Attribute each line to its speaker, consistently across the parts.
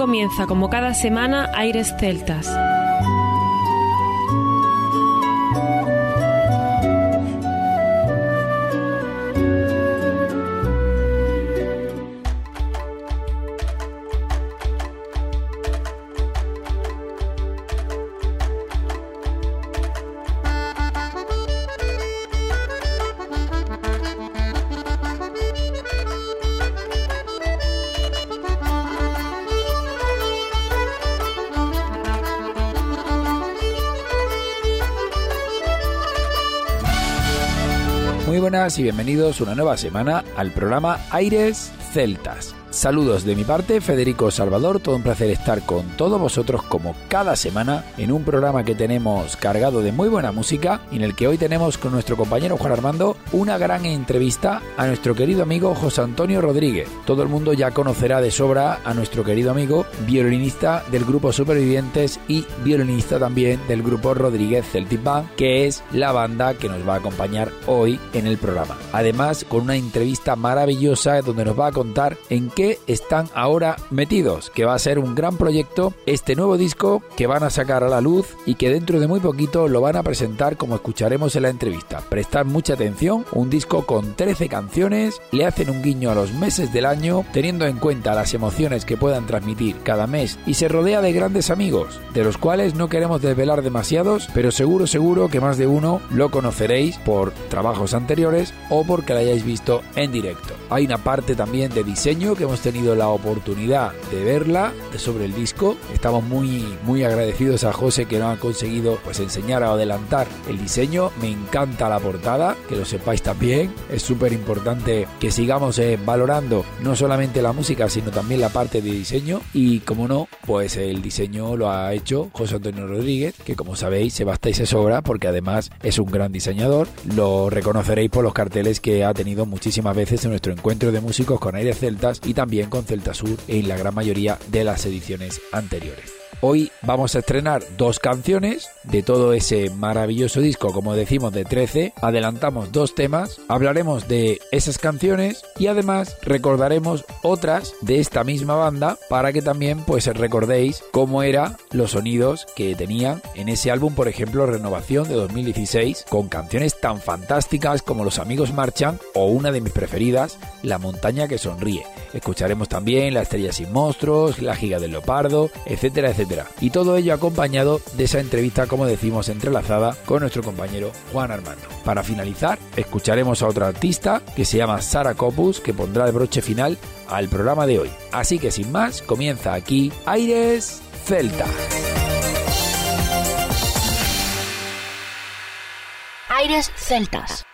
Speaker 1: comienza, como cada semana, Aires Celtas.
Speaker 2: Y bienvenidos una nueva semana al programa Aires Celtas. Saludos de mi parte, Federico Salvador, todo un placer estar con todos vosotros como cada semana en un programa que tenemos cargado de muy buena música y en el que hoy tenemos con nuestro compañero Juan Armando una gran entrevista a nuestro querido amigo José Antonio Rodríguez. Todo el mundo ya conocerá de sobra a nuestro querido amigo, violinista del grupo Supervivientes y violinista también del grupo Rodríguez Celtic Band, que es la banda que nos va a acompañar hoy en el programa. Además, con una entrevista maravillosa donde nos va a contar en qué están ahora metidos, que va a ser un gran proyecto, este nuevo disco que van a sacar a la luz y que dentro de muy poquito lo van a presentar como escucharemos en la entrevista. Prestad mucha atención, un disco con 13 canciones, le hacen un guiño a los meses del año, teniendo en cuenta las emociones que puedan transmitir cada mes y se rodea de grandes amigos, de los cuales no queremos desvelar demasiados, pero seguro seguro que más de uno lo conoceréis por trabajos anteriores o porque lo hayáis visto en directo. Hay una parte también de diseño que hemos tenido la oportunidad de verla sobre el disco. Estamos muy muy agradecidos a José que nos ha conseguido pues enseñar a adelantar el diseño. Me encanta la portada, que lo sepáis también. Es súper importante que sigamos eh, valorando no solamente la música, sino también la parte de diseño. Y como no, pues el diseño lo ha hecho José Antonio Rodríguez, que como sabéis se basta y se sobra porque además es un gran diseñador. Lo reconoceréis por los carteles que ha tenido muchísimas veces en nuestro encuentro de músicos con aires celtas y también con Celta Sur en la gran mayoría de las ediciones anteriores. Hoy vamos a estrenar dos canciones de todo ese maravilloso disco, como decimos, de 13. Adelantamos dos temas, hablaremos de esas canciones y además recordaremos otras de esta misma banda para que también pues recordéis cómo eran los sonidos que tenían en ese álbum, por ejemplo, Renovación de 2016, con canciones tan fantásticas como Los amigos marchan o una de mis preferidas, La montaña que sonríe. Escucharemos también La estrella sin monstruos, La giga del leopardo, etcétera, etcétera. Y todo ello acompañado de esa entrevista, como decimos, entrelazada con nuestro compañero Juan Armando. Para finalizar, escucharemos a otra artista que se llama Sara Copus, que pondrá el broche final al programa de hoy. Así que sin más, comienza aquí Aires Celta.
Speaker 3: Aires Celtas.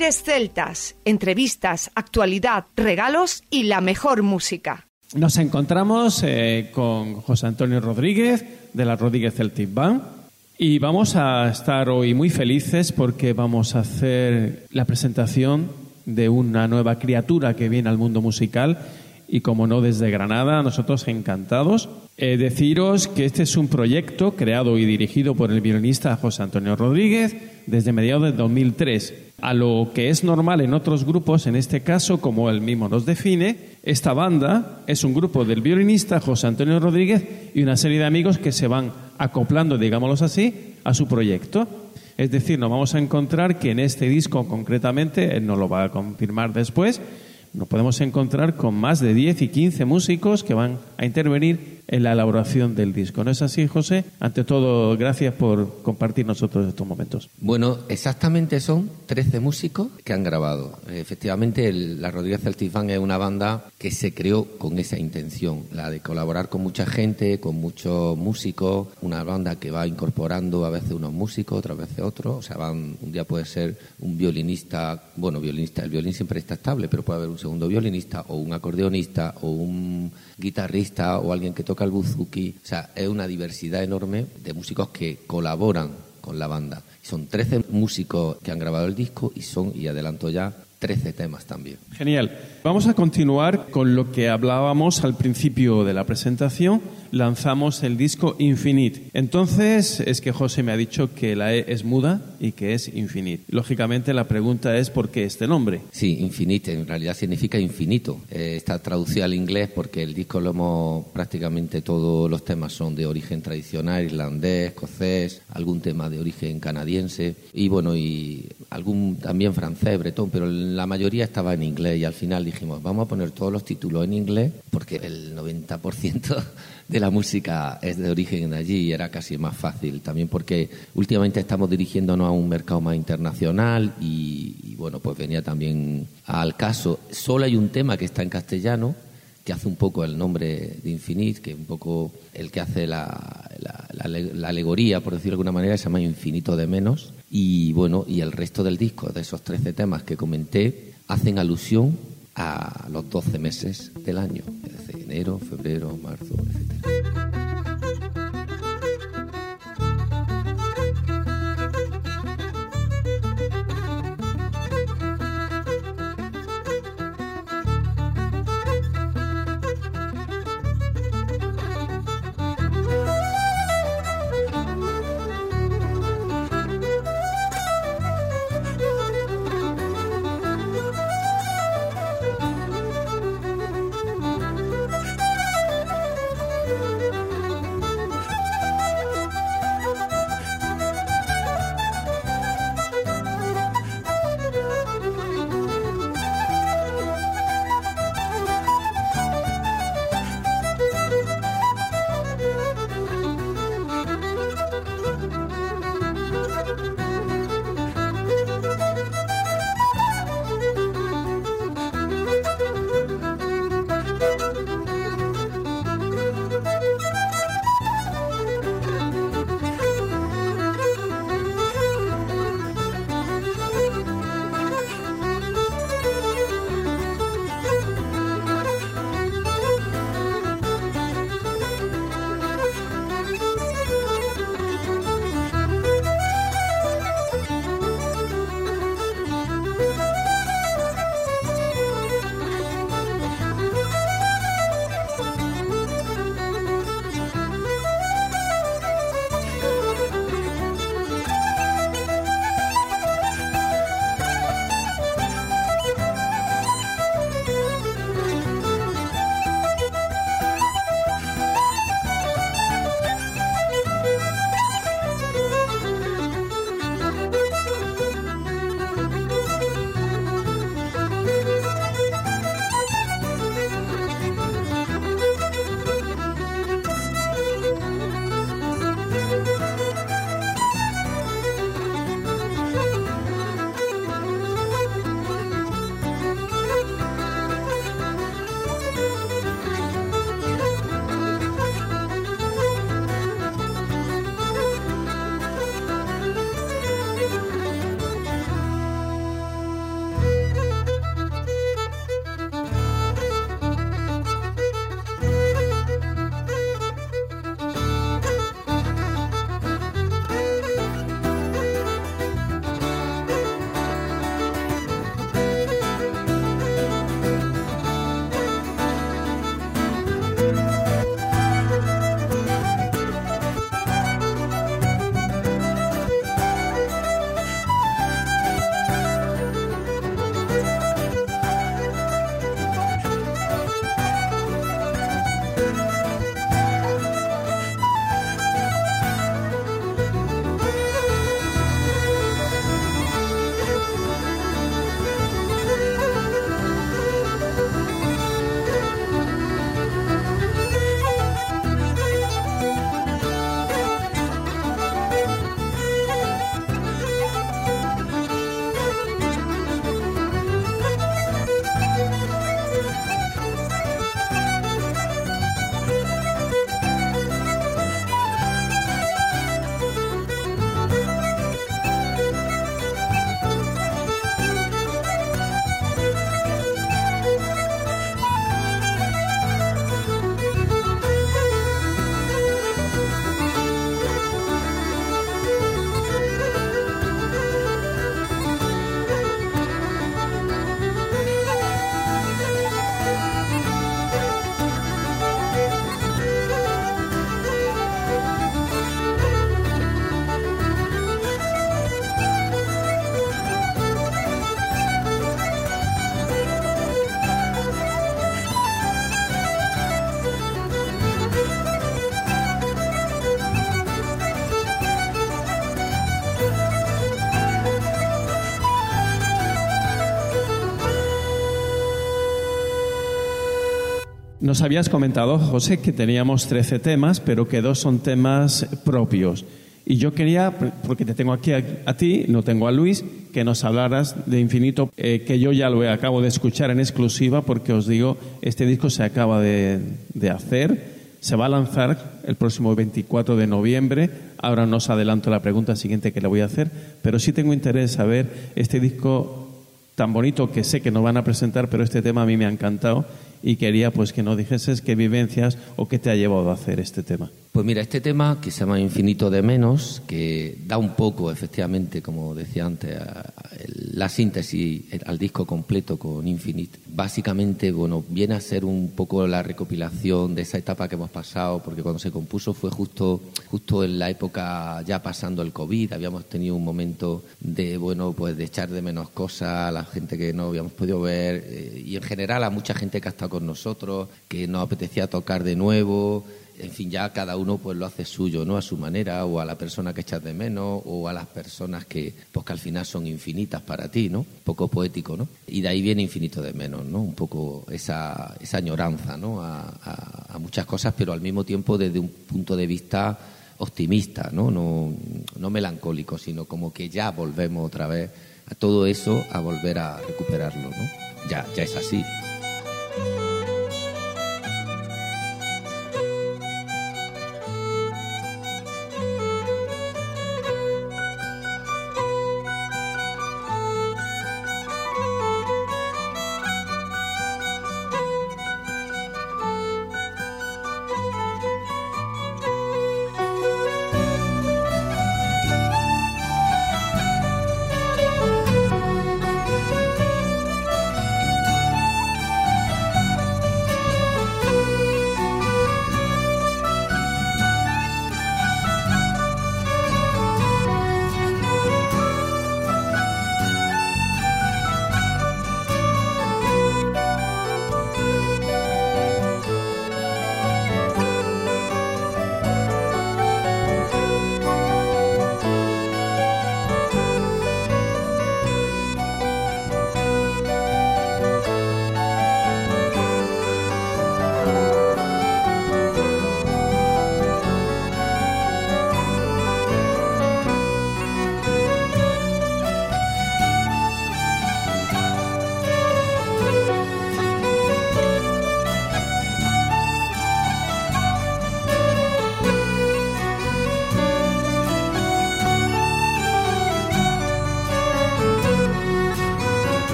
Speaker 4: Aires Celtas, entrevistas, actualidad, regalos y la mejor música.
Speaker 5: Nos encontramos eh, con José Antonio Rodríguez de la Rodríguez Celtic Band y vamos a estar hoy muy felices porque vamos a hacer la presentación de una nueva criatura que viene al mundo musical y como no desde Granada, nosotros encantados. Eh, deciros que este es un proyecto creado y dirigido por el violinista José Antonio Rodríguez desde mediados de 2003. A lo que es normal en otros grupos, en este caso, como él mismo nos define, esta banda es un grupo del violinista José Antonio Rodríguez y una serie de amigos que se van acoplando, digámoslo así, a su proyecto. Es decir, nos vamos a encontrar que en este disco concretamente, él nos lo va a confirmar después, nos podemos encontrar con más de 10 y 15 músicos que van a intervenir en la elaboración del disco. ¿No es así, José? Ante todo, gracias por compartir nosotros estos momentos.
Speaker 6: Bueno, exactamente son 13 músicos que han grabado. Efectivamente, la Rodríguez Celtifán es una banda que se creó con esa intención, la de colaborar con mucha gente, con muchos músicos, una banda que va incorporando a veces unos músicos, otras veces otros. O sea, van, un día puede ser un violinista, bueno, violinista, el violín siempre está estable, pero puede haber un segundo violinista o un acordeonista o un guitarrista o alguien que toca el buzuki. O sea, es una diversidad enorme de músicos que colaboran con la banda. Son 13 músicos que han grabado el disco y son, y adelanto ya, 13 temas también.
Speaker 5: Genial. Vamos a continuar con lo que hablábamos al principio de la presentación. Lanzamos el disco Infinite. Entonces, es que José me ha dicho que la E es muda y que es Infinite. Lógicamente, la pregunta es por qué este nombre.
Speaker 6: Sí, Infinite en realidad significa infinito. Eh, está traducido al inglés porque el disco lo hemos prácticamente todos los temas son de origen tradicional, irlandés, escocés, algún tema de origen canadiense y bueno, y algún también francés, bretón, pero la mayoría estaba en inglés y al final dijimos, vamos a poner todos los títulos en inglés porque el 90% de la música es de origen allí y era casi más fácil. También porque últimamente estamos dirigiéndonos a un mercado más internacional y, bueno, pues venía también al caso. Solo hay un tema que está en castellano que hace un poco el nombre de Infinite, que un poco el que hace la, la, alegoría, por decirlo de alguna manera, se llama Infinito de Menos. Y bueno, y el resto del disco, de esos 13 temas que comenté, hacen alusión a los 12 meses del año, es decir, enero, febrero, marzo, etcétera.
Speaker 5: Nos habías comentado, José, que teníamos 13 temas, pero que dos son temas propios. Y yo quería, porque te tengo aquí a, ti, no tengo a Luis, que nos hablaras de Infinito, eh, que yo ya lo acabo de escuchar en exclusiva, porque os digo, este disco se acaba de, hacer, se va a lanzar el próximo 24 de noviembre. Ahora no os adelanto la pregunta siguiente que le voy a hacer, pero sí tengo interés saber este disco tan bonito que sé que nos van a presentar, pero este tema a mí me ha encantado y quería pues que nos dijeses qué vivencias o qué te ha llevado a hacer este tema.
Speaker 6: Pues mira, este tema que se llama Infinito de Menos, que da un poco, efectivamente, como decía antes, la síntesis al disco completo con Infinite. Básicamente, bueno, viene a ser un poco la recopilación de esa etapa que hemos pasado, porque cuando se compuso fue justo, justo en la época ya pasando el COVID, habíamos tenido un momento de, bueno, pues de echar de menos cosas a la gente que no habíamos podido ver eh, y en general a mucha gente que ha estado con nosotros, que nos apetecía tocar de nuevo en fin, ya cada uno pues lo hace suyo, ¿no? A su manera, o a la persona que echas de menos, o a las personas que, pues que al final son infinitas para ti, ¿no? Un poco poético, ¿no? Y de ahí viene infinito de menos, ¿no? Un poco esa, esa añoranza, ¿no? A, muchas cosas, pero al mismo tiempo desde un punto de vista optimista, ¿no? No, no melancólico, sino como que ya volvemos otra vez a todo eso, a volver a recuperarlo, ¿no? Ya, ya es así.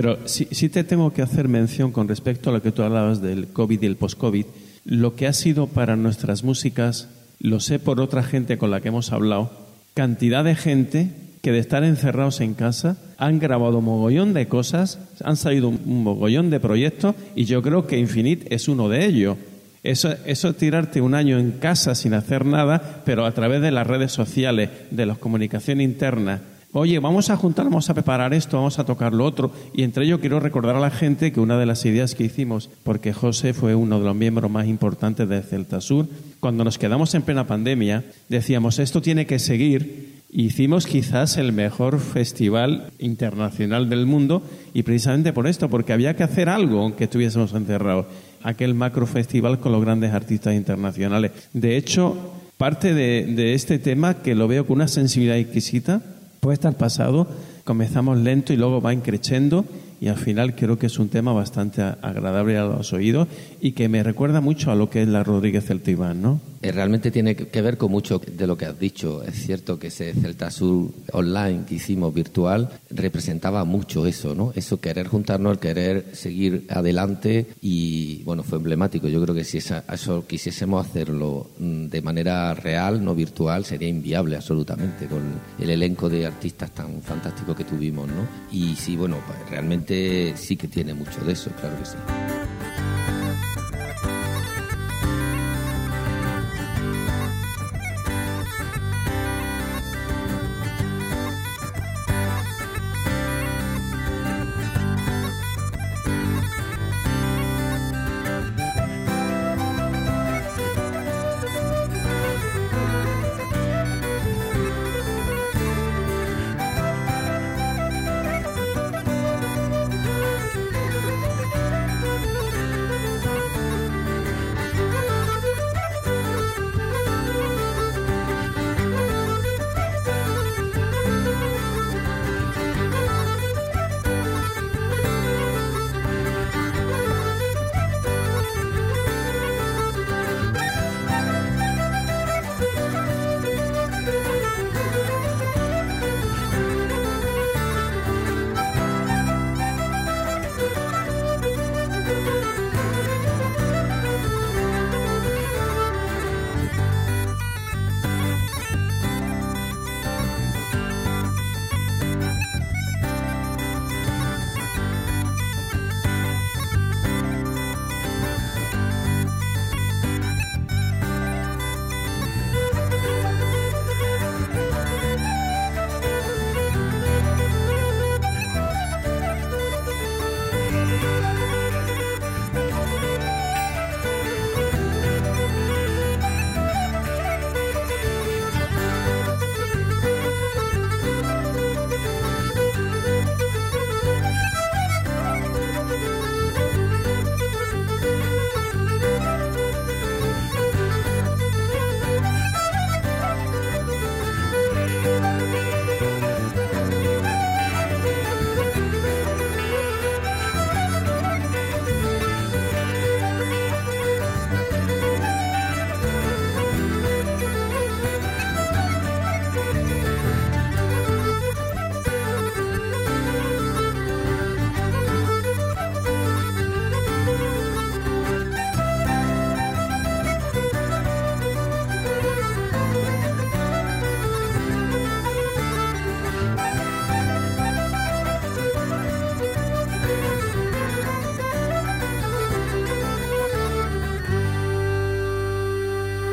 Speaker 5: Pero sí, sí te tengo que hacer mención con respecto a lo que tú hablabas del COVID y el post-COVID. Lo que ha sido para nuestras músicas, lo sé por otra gente con la que hemos hablado, cantidad de gente que de estar encerrados en casa han grabado un mogollón de cosas, han salido un mogollón de proyectos y yo creo que Infinite es uno de ellos. Eso, eso tirarte un año en casa sin hacer nada, pero a través de las redes sociales, de la comunicación interna. Oye, vamos a juntar, vamos a preparar esto, vamos a tocar lo otro. Y entre ello quiero recordar a la gente que una de las ideas que hicimos, porque José fue uno de los miembros más importantes de Celta Sur, cuando nos quedamos en plena pandemia, decíamos, esto tiene que seguir Hicimos quizás el mejor festival internacional del mundo y precisamente por esto, porque había que hacer algo aunque estuviésemos encerrados. Aquel macro festival con los grandes artistas internacionales. De hecho, parte de, de este tema, que lo veo con una sensibilidad exquisita, puede estar pasado, comenzamos lento y luego va increciendo y al final creo que es un tema bastante agradable a los oídos y que me recuerda mucho a lo que es la Rodríguez Celtibán, ¿no?
Speaker 6: Eh, realmente tiene que ver con mucho de lo que has dicho. Es cierto que ese Celta Sur online que hicimos virtual representaba mucho eso, ¿no? Eso querer juntarnos, el querer seguir adelante y, bueno, fue emblemático. Yo creo que si esa, eso quisiésemos hacerlo mm, de manera real, no virtual, sería inviable absolutamente con el elenco de artistas tan fantástico que tuvimos, ¿no? Y sí, bueno, pues realmente sí que tiene mucho de eso, claro que sí.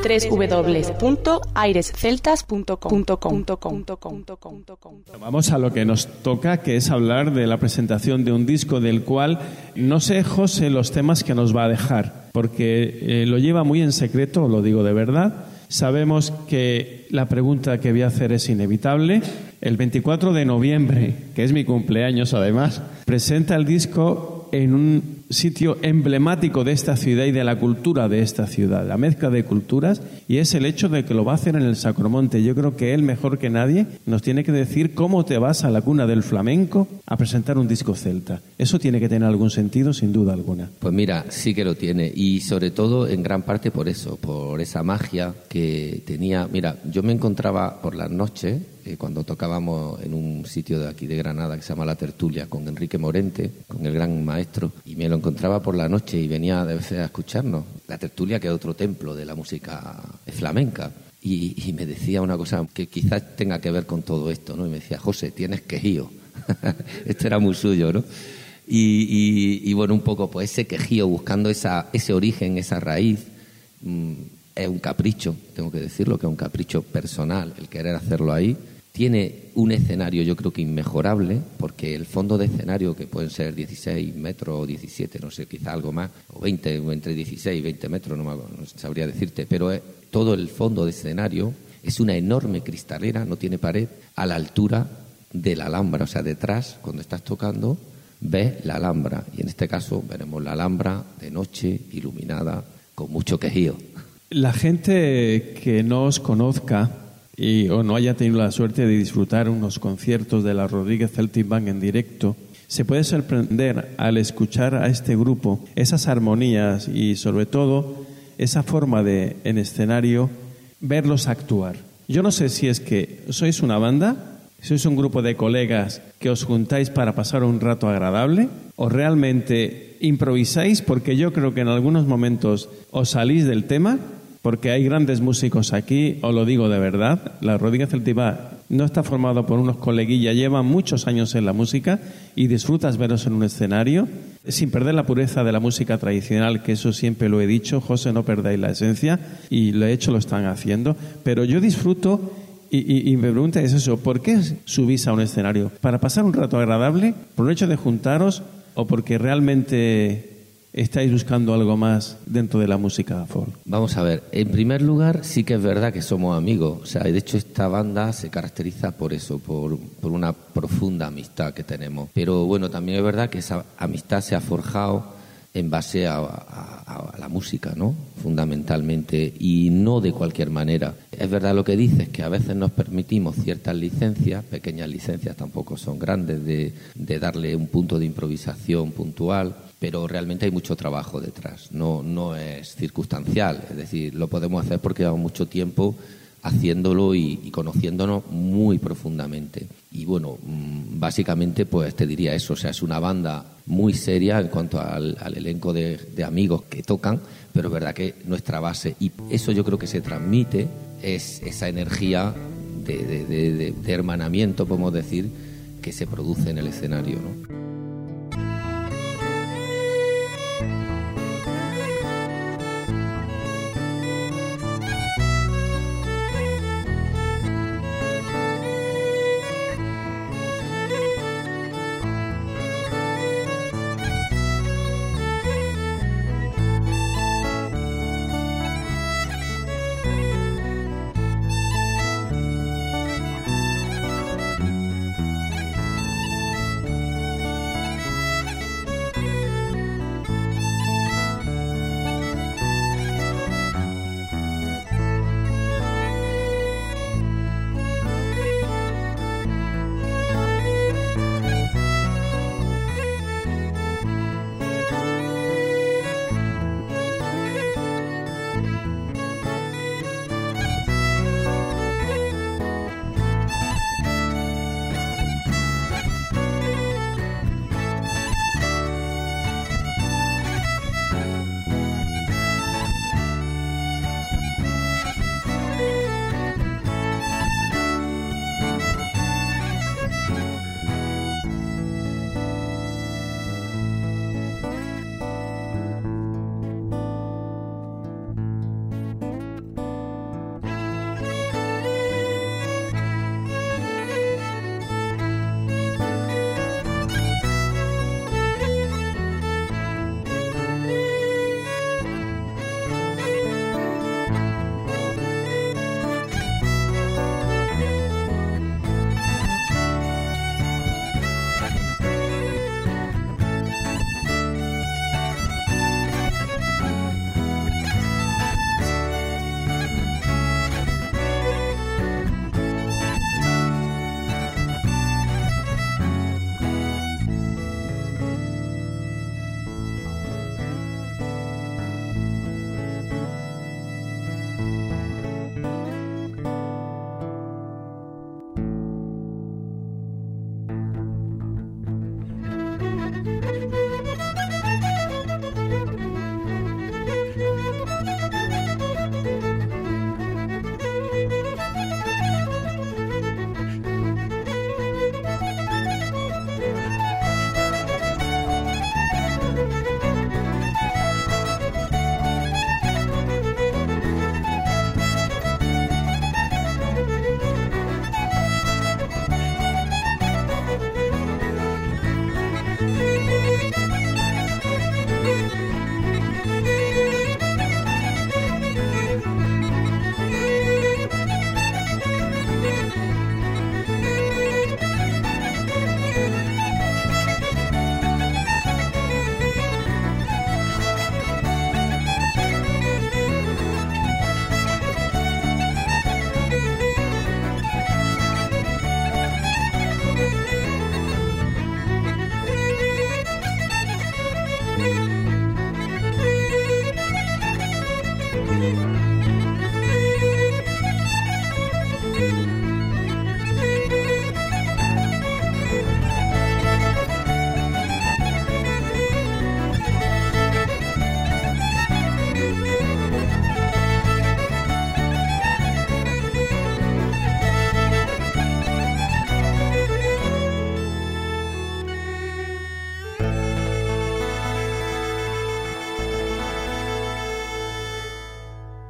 Speaker 1: www.airesceltas.com.
Speaker 5: Vamos a lo que nos toca, que es hablar de la presentación de un disco del cual no sé, José, los temas que nos va a dejar, porque eh, lo lleva muy en secreto, lo digo de verdad. Sabemos que la pregunta que voy a hacer es inevitable. El 24 de noviembre, que es mi cumpleaños además, presenta el disco en un sitio emblemático de esta ciudad y de la cultura de esta ciudad, la mezcla de culturas, y es el hecho de que lo va a hacer en el Sacromonte. Yo creo que él, mejor que nadie, nos tiene que decir cómo te vas a la cuna del flamenco a presentar un disco celta. Eso tiene que tener algún sentido, sin duda alguna.
Speaker 6: Pues mira, sí que lo tiene, y sobre todo en gran parte por eso, por esa magia que tenía. Mira, yo me encontraba por las noches eh, cuando tocábamos en un sitio de aquí de Granada que se llama La Tertulia con Enrique Morente, con el gran maestro, y me lo encontraba por la noche y venía de veces a escucharnos. La Tertulia, que es otro templo de la música flamenca. Y, me decía una cosa que quizás tenga que ver con todo esto, ¿no? Y me decía, José, tienes quejío. esto era muy suyo, ¿no? Y, bueno, un poco pues ese quejío, buscando esa, ese origen, esa raíz, mm, es un capricho, tengo que decirlo, que es un capricho personal el querer hacerlo ahí. Tiene un escenario yo creo que inmejorable, porque el fondo de escenario, que pueden ser 16 metros o 17, no sé, quizá algo más, o 20, o entre 16 y 20 metros, no, no sabría decirte, pero todo el fondo de escenario es una enorme cristalera, no tiene pared, a la altura de la Alhambra, o sea, detrás, cuando estás tocando, ves la Alhambra, y en este caso veremos la Alhambra de noche, iluminada, con mucho quejío.
Speaker 5: La gente que no os conozca y, o no haya tenido la suerte de disfrutar unos conciertos de la Rodríguez Celtic Band en directo, se puede sorprender al escuchar a este grupo esas armonías y sobre todo esa forma de en escenario verlos actuar. Yo no sé si es que sois una banda, sois un grupo de colegas que os juntáis para pasar un rato agradable o realmente improvisáis porque yo creo que en algunos momentos os salís del tema porque hay grandes músicos aquí, os lo digo de verdad, la Rodríguez Celtibá no está formado por unos coleguillas, lleva muchos años en la música y disfrutas veros en un escenario sin perder la pureza de la música tradicional, que eso siempre lo he dicho, José, no perdáis la esencia y lo he hecho, lo están haciendo, pero yo disfruto y, me pregunta es eso, ¿por qué subís a un escenario? ¿Para pasar un rato agradable? ¿Por el hecho de juntaros o porque realmente estáis buscando algo más dentro de la música folk?
Speaker 6: Vamos a ver, en primer lugar sí que es verdad que somos amigos, o sea, de hecho esta banda se caracteriza por eso, por, una profunda amistad que tenemos, pero bueno, también es verdad que esa amistad se ha forjado en base a, la música, ¿no? Fundamentalmente, y no de cualquier manera. Es verdad lo que dices, que a veces nos permitimos ciertas licencias, pequeñas licencias tampoco son grandes, de, de darle un punto de improvisación puntual, pero realmente hay mucho trabajo detrás, no, no es circunstancial, es decir, lo podemos hacer porque llevamos mucho tiempo haciéndolo y, conociéndonos muy profundamente. Y bueno, mm, básicamente pues te diría eso, o sea, es una banda muy seria en cuanto al, elenco de, amigos que tocan, pero es verdad que nuestra base, y eso yo creo que se transmite, es esa energía de, de, hermanamiento, podemos decir, que se produce en el escenario. ¿no?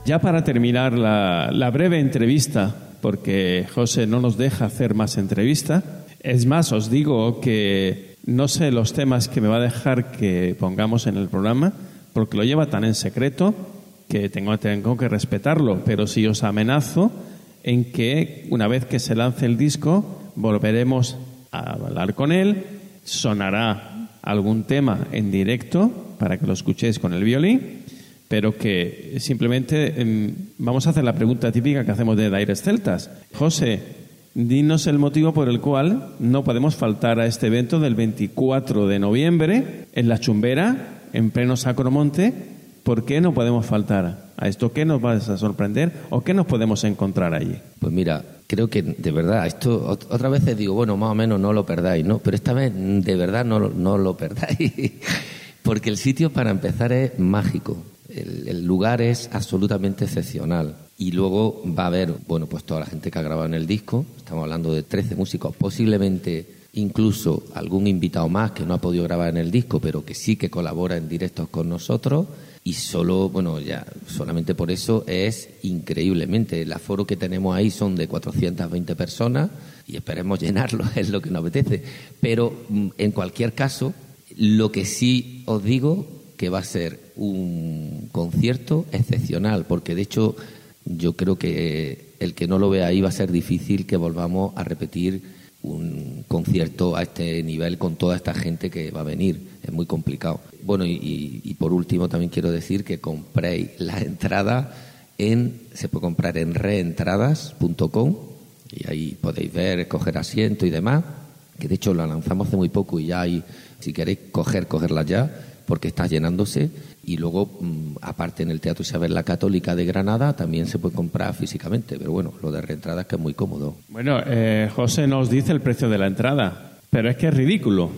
Speaker 5: Ya para terminar la, breve entrevista, porque José no nos deja hacer más entrevista, es más, os digo que no sé los temas que me va a dejar que pongamos en el programa, porque lo lleva tan en secreto que tengo, tengo que respetarlo, pero sí os amenazo en que una vez que se lance el disco volveremos a hablar con él, sonará algún tema en directo para que lo escuchéis con el violín, pero que simplemente em, vamos a hacer la pregunta típica que hacemos de Aires Celtas. José, dinos el motivo por el cual no podemos faltar a este evento del 24 de noviembre en La Chumbera, en pleno Sacromonte. ¿Por qué no podemos faltar a esto? ¿Qué nos vas a sorprender o qué nos podemos encontrar allí?
Speaker 6: Pues mira, creo que de verdad, esto otra vez digo, bueno, más o menos no lo perdáis, ¿no? Pero esta vez de verdad no, no lo perdáis, porque el sitio para empezar es mágico, el, lugar es absolutamente excepcional. Y luego va a haber, bueno, pues toda la gente que ha grabado en el disco, estamos hablando de 13 músicos, posiblemente incluso algún invitado más que no ha podido grabar en el disco, pero que sí que colabora en directos con nosotros y solo, bueno, ya solamente por eso es increíblemente. El aforo que tenemos ahí son de 420 personas y esperemos llenarlo, es lo que nos apetece. Pero mm, en cualquier caso, lo que sí os digo que va a ser un concierto excepcional, porque de hecho yo creo que el que no lo vea ahí va a ser difícil que volvamos a repetir un concierto a este nivel con toda esta gente que va a venir. Es muy complicado. Bueno, y, por último también quiero decir que compréis la entrada en, se puede comprar en reentradas.com y ahí podéis ver, escoger asiento y demás, que de hecho lo lanzamos hace muy poco y ya hay, si queréis coger, cogerla ya, porque está llenándose. Y luego, mm, aparte en el Teatro Isabel la Católica de Granada, también se puede comprar físicamente, pero bueno, lo de reentrada es que es muy cómodo.
Speaker 5: Bueno, eh, José nos dice el precio de la entrada, pero es que es ridículo.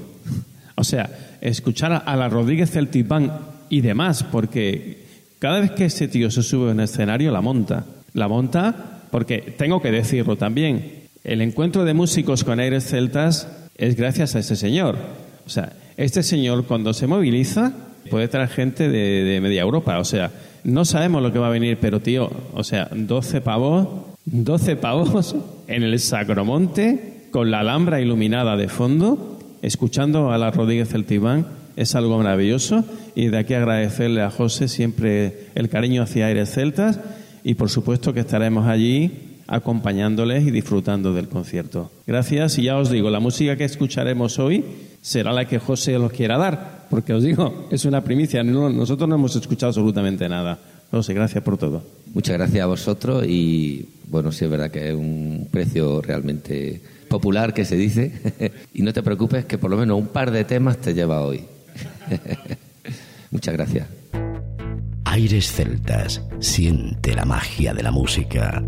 Speaker 5: O sea, escuchar a la Rodríguez Celtipán y demás, porque cada vez que ese tío se sube a un escenario, la monta. La monta porque, tengo que decirlo también, el encuentro de músicos con aires celtas es gracias a ese señor. O sea, este señor cuando se moviliza puede traer gente de, media Europa. O sea, no sabemos lo que va a venir, pero tío, o sea, 12 pavos, 12 pavos en el Sacromonte con la Alhambra iluminada de fondo escuchando a la Rodríguez Celtibán es algo maravilloso y de aquí agradecerle a José siempre el cariño hacia Aires Celtas y por supuesto que estaremos allí acompañándoles y disfrutando del concierto. Gracias y ya os digo, la música que escucharemos hoy será la que José os quiera dar, porque os digo, es una primicia, nosotros no hemos escuchado absolutamente nada. José, gracias por todo.
Speaker 6: Muchas gracias a vosotros y bueno, sí es verdad que es un precio realmente popular que se dice. y no te preocupes que por lo menos un par de temas te lleva hoy. Muchas gracias.
Speaker 7: Aires celtas, siente la magia de la música.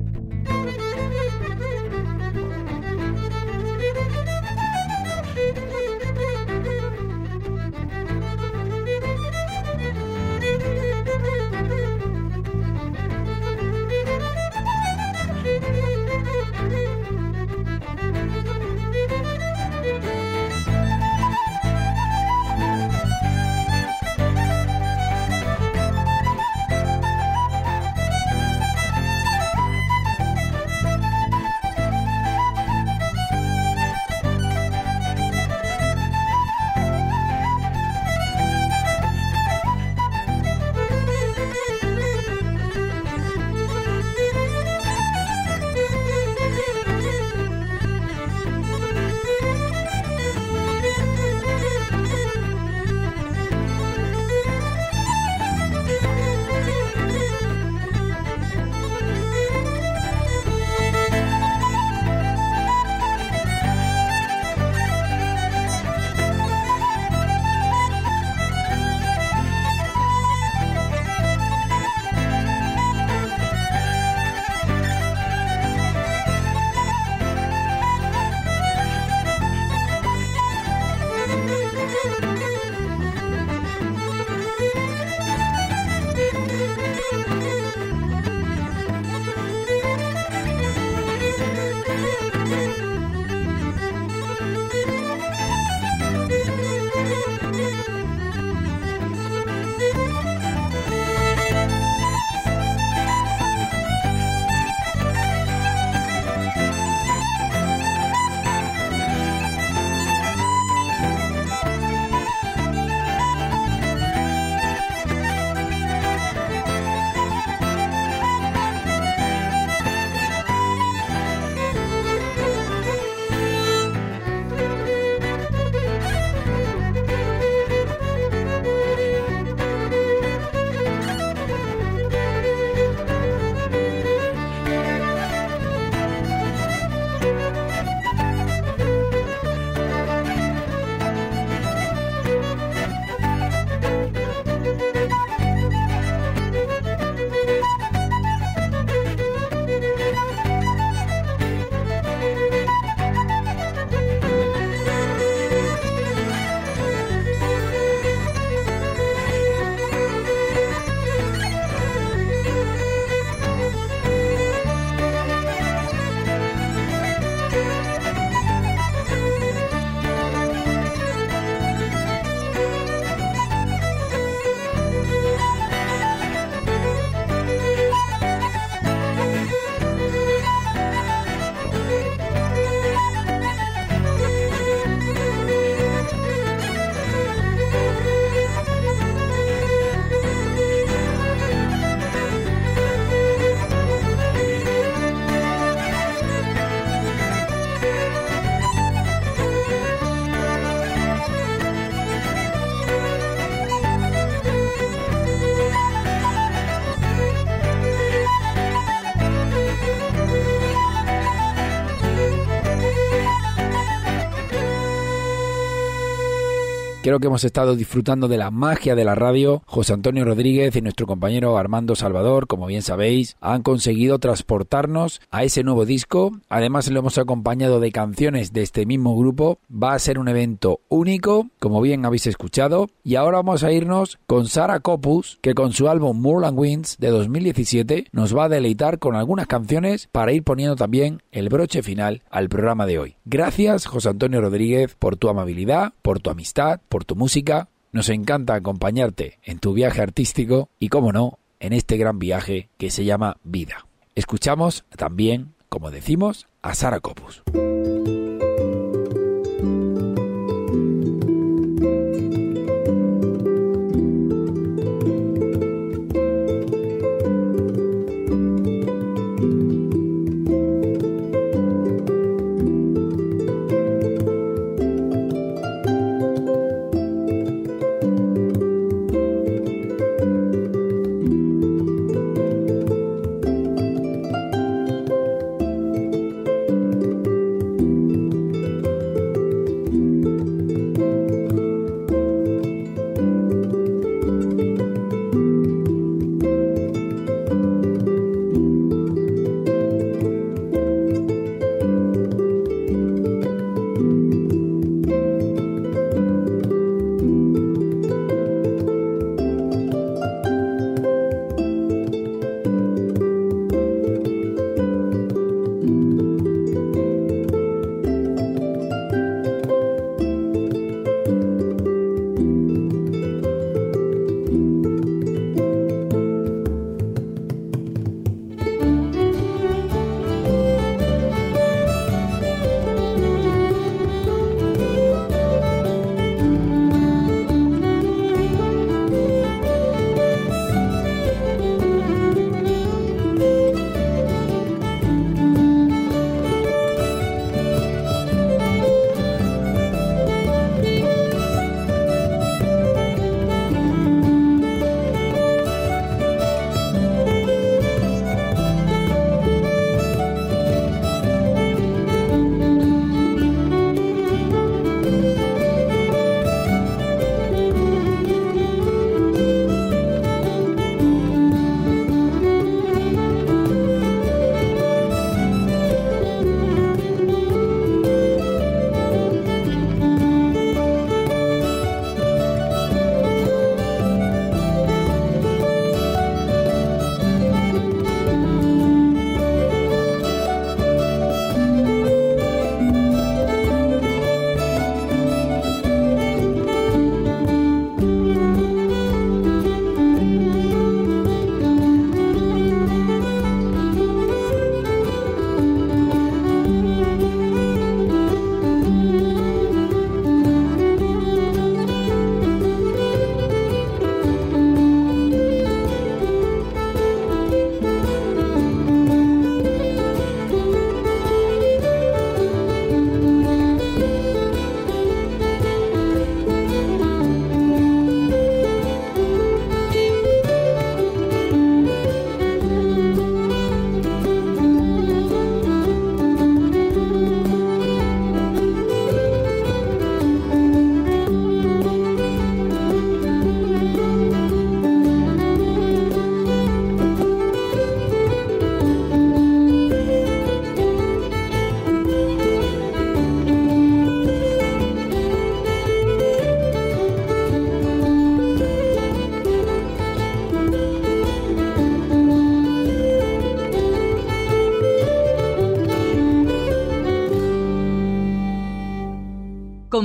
Speaker 2: Creo que hemos estado disfrutando de la magia de la radio. José Antonio Rodríguez y nuestro compañero Armando Salvador, como bien sabéis, han conseguido transportarnos a ese nuevo disco. Además lo hemos acompañado de canciones de este mismo grupo. Va a ser un evento único, como bien habéis escuchado. Y ahora vamos a irnos con Sara Copus, que con su álbum Moorland Winds de 2017 nos va a deleitar con algunas canciones para ir poniendo también el broche final al programa de hoy. Gracias, José Antonio Rodríguez, por tu amabilidad, por tu amistad, por tu música. Nos encanta acompañarte en tu viaje artístico y, como no, en este gran viaje que se llama vida. Escuchamos también, como decimos, a Sara Copus.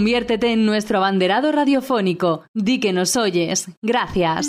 Speaker 8: Conviértete en nuestro abanderado radiofónico. Di que nos oyes. Gracias.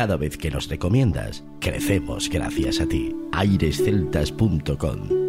Speaker 7: Cada vez que nos recomiendas, crecemos gracias a ti. airesceltas.com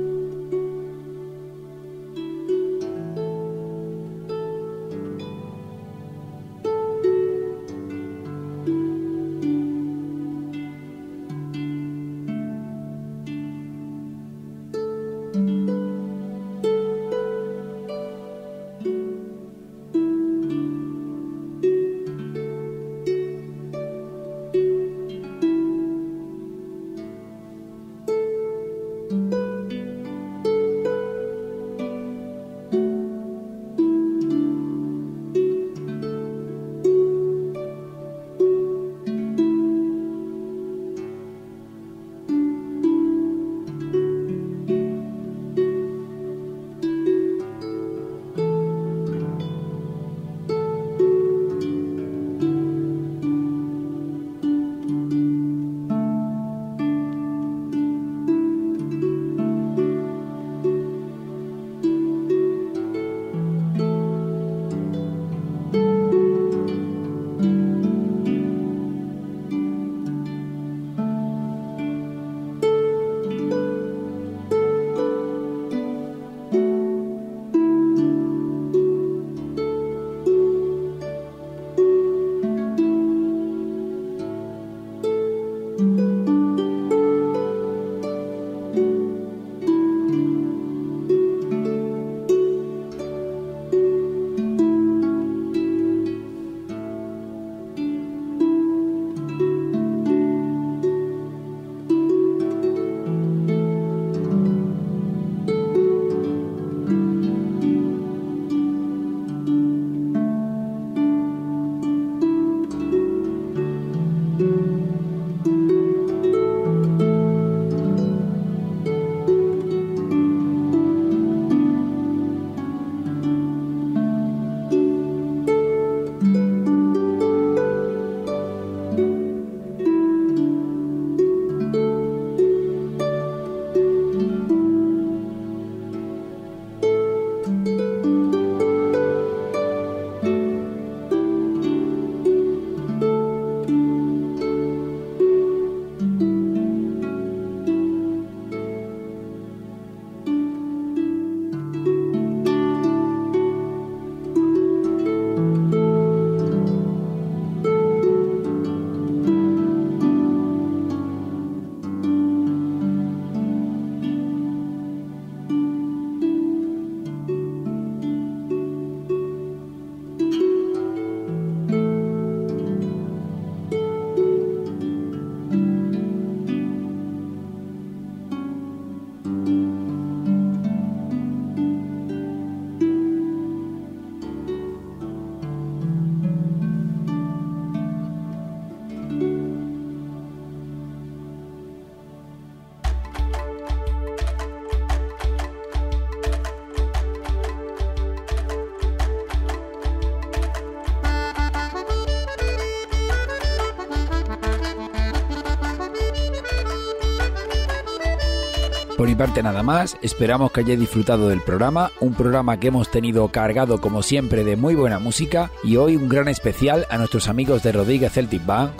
Speaker 2: Nada más, esperamos que hayáis disfrutado del programa, un programa que hemos tenido cargado como siempre de muy buena música. Y hoy un gran especial a nuestros amigos de Rodríguez Celtic Band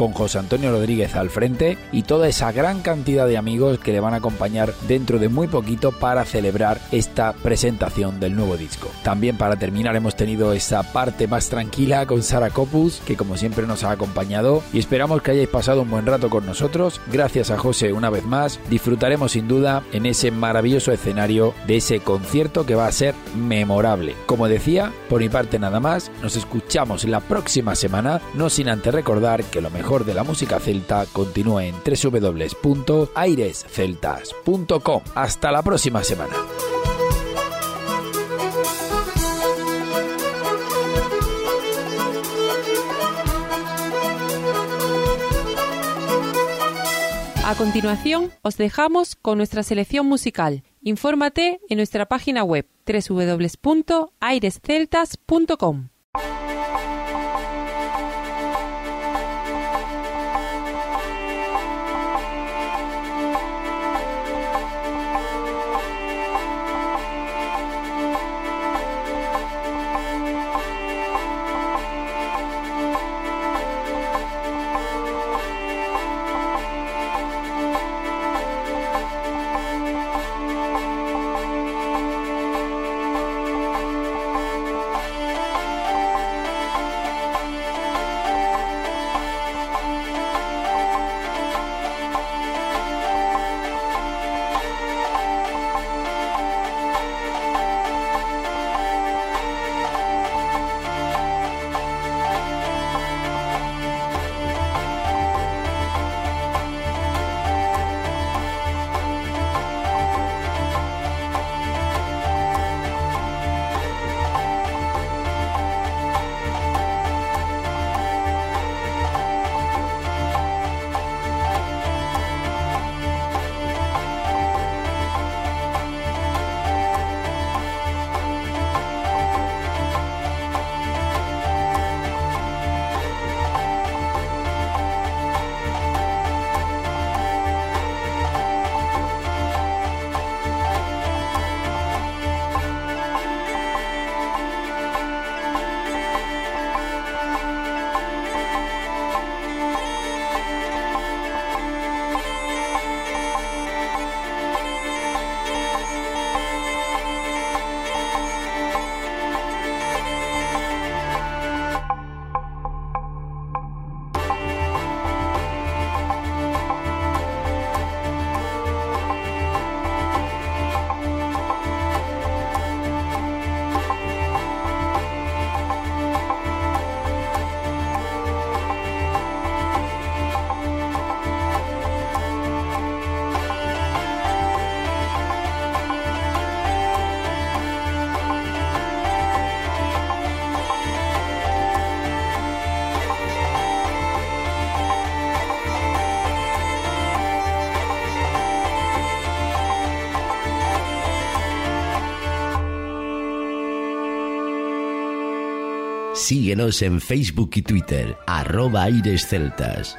Speaker 2: con José Antonio Rodríguez al frente y toda esa gran cantidad de amigos que le van a acompañar dentro de muy poquito para celebrar esta presentación del nuevo disco. También para terminar hemos tenido esa parte más tranquila con Sara Copus que como siempre nos ha acompañado y esperamos que hayáis pasado un buen rato con nosotros. Gracias a José una vez más. Disfrutaremos sin duda en ese maravilloso escenario de ese concierto que va a ser memorable. Como decía, por mi parte nada más, nos escuchamos la próxima semana, no sin antes recordar que lo de la música celta continúa en www.airesceltas.com. Hasta la próxima semana.
Speaker 1: A continuación, os dejamos con nuestra selección musical. Infórmate en nuestra página web www.airesceltas.com.
Speaker 7: Síguenos en Facebook y Twitter, arroba Aires Celtas.